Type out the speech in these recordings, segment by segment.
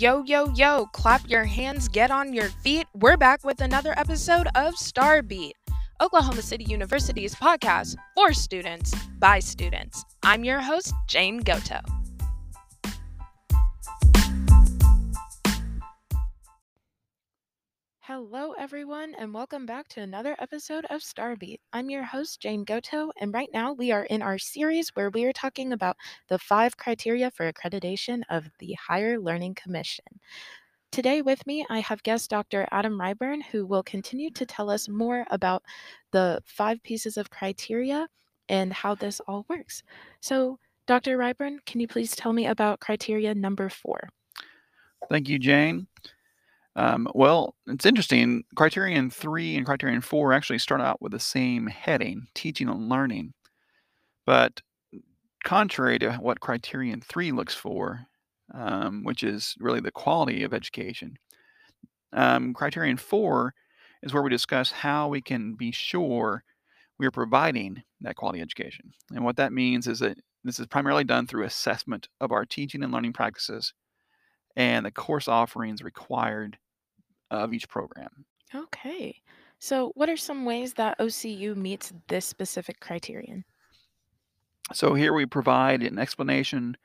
Yo, yo, yo, clap your hands, get on your feet. We're back with another episode of Starbeat, Oklahoma City University's podcast for students by students. I'm your host, Jane Goto. Hello, everyone, and welcome back to another episode of Starbeat. I'm your host, Jane Goto, and right now we are in our series where we are talking about the five criteria for accreditation of the Higher Learning Commission. Today, with me, I have guest Dr. Adam Ryburn, who will continue to tell us more about the five pieces of criteria and how this all works. So, Dr. Ryburn, can you please tell me about criteria number four? Thank you, Jane. Um, well, it's interesting. Criterion 3 and Criterion 4 actually start out with the same heading, teaching and learning. But contrary to what Criterion 3 looks for, um, which is really the quality of education, um, Criterion 4 is where we discuss how we can be sure we are providing that quality education. And what that means is that this is primarily done through assessment of our teaching and learning practices and the course offerings required of each program. Okay. So, what are some ways that OCU meets this specific criterion? So, here we provide an explanation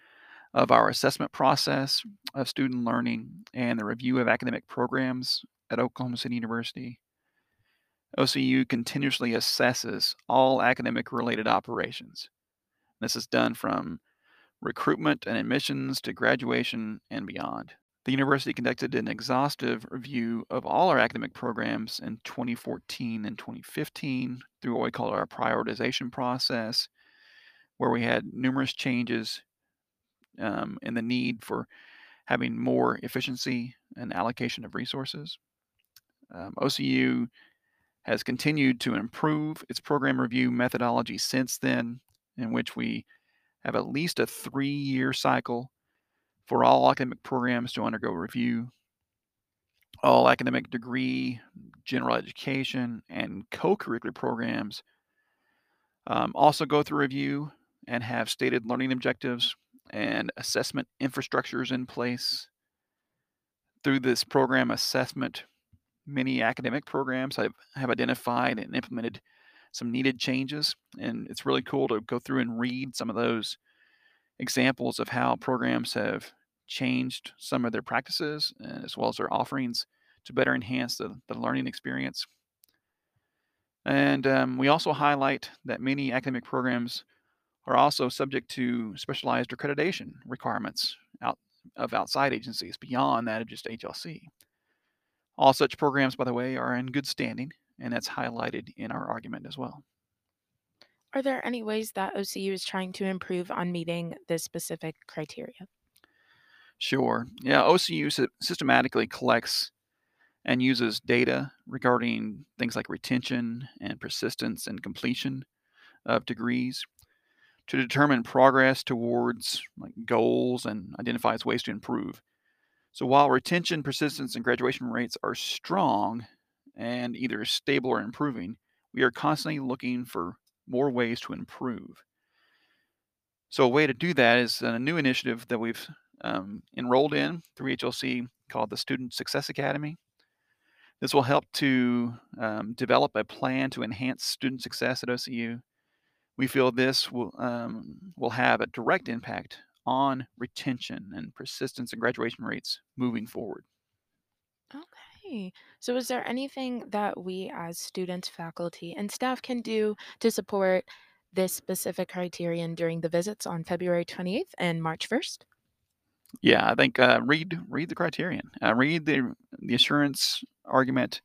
of our assessment process of student learning and the review of academic programs at Oklahoma City University. OCU continuously assesses all academic related operations. This is done from recruitment and admissions to graduation and beyond. The university conducted an exhaustive review of all our academic programs in 2014 and 2015 through what we call our prioritization process, where we had numerous changes um, in the need for having more efficiency and allocation of resources. Um, OCU has continued to improve its program review methodology since then, in which we have at least a three year cycle for all academic programs to undergo review. All academic degree, general education, and co curricular programs um, also go through review and have stated learning objectives and assessment infrastructures in place. Through this program assessment, many academic programs have, have identified and implemented some needed changes. And it's really cool to go through and read some of those examples of how programs have changed some of their practices uh, as well as their offerings to better enhance the, the learning experience. And um, we also highlight that many academic programs are also subject to specialized accreditation requirements out of outside agencies beyond that of just HLC. All such programs, by the way, are in good standing, and that's highlighted in our argument as well. Are there any ways that OCU is trying to improve on meeting this specific criteria? Sure. Yeah, OCU systematically collects and uses data regarding things like retention and persistence and completion of degrees to determine progress towards like goals and identifies ways to improve. So while retention, persistence, and graduation rates are strong and either stable or improving, we are constantly looking for more ways to improve. So a way to do that is a new initiative that we've um, enrolled in through HLC called the Student Success Academy. This will help to um, develop a plan to enhance student success at OCU. We feel this will um, will have a direct impact on retention and persistence and graduation rates moving forward. Okay. So, is there anything that we as students, faculty, and staff can do to support this specific criterion during the visits on February 28th and March 1st? Yeah, I think uh, read read the criterion, uh, read the the assurance argument,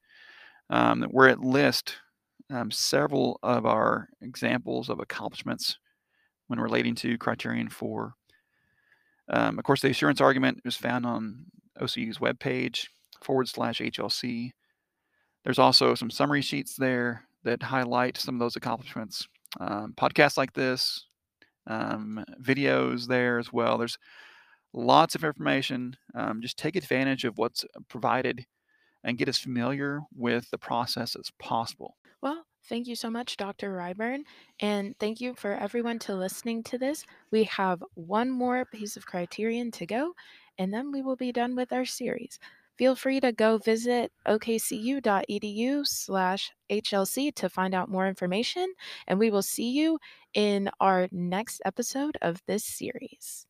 um, where it lists um, several of our examples of accomplishments when relating to criterion four. Um, of course, the assurance argument is found on OCU's webpage forward slash HLC. There's also some summary sheets there that highlight some of those accomplishments. Um, podcasts like this, um, videos there as well. There's lots of information. Um, just take advantage of what's provided and get as familiar with the process as possible. Well, thank you so much, Dr. Ryburn. And thank you for everyone to listening to this. We have one more piece of criterion to go, and then we will be done with our series. Feel free to go visit okcu.edu slash HLC to find out more information, and we will see you in our next episode of this series.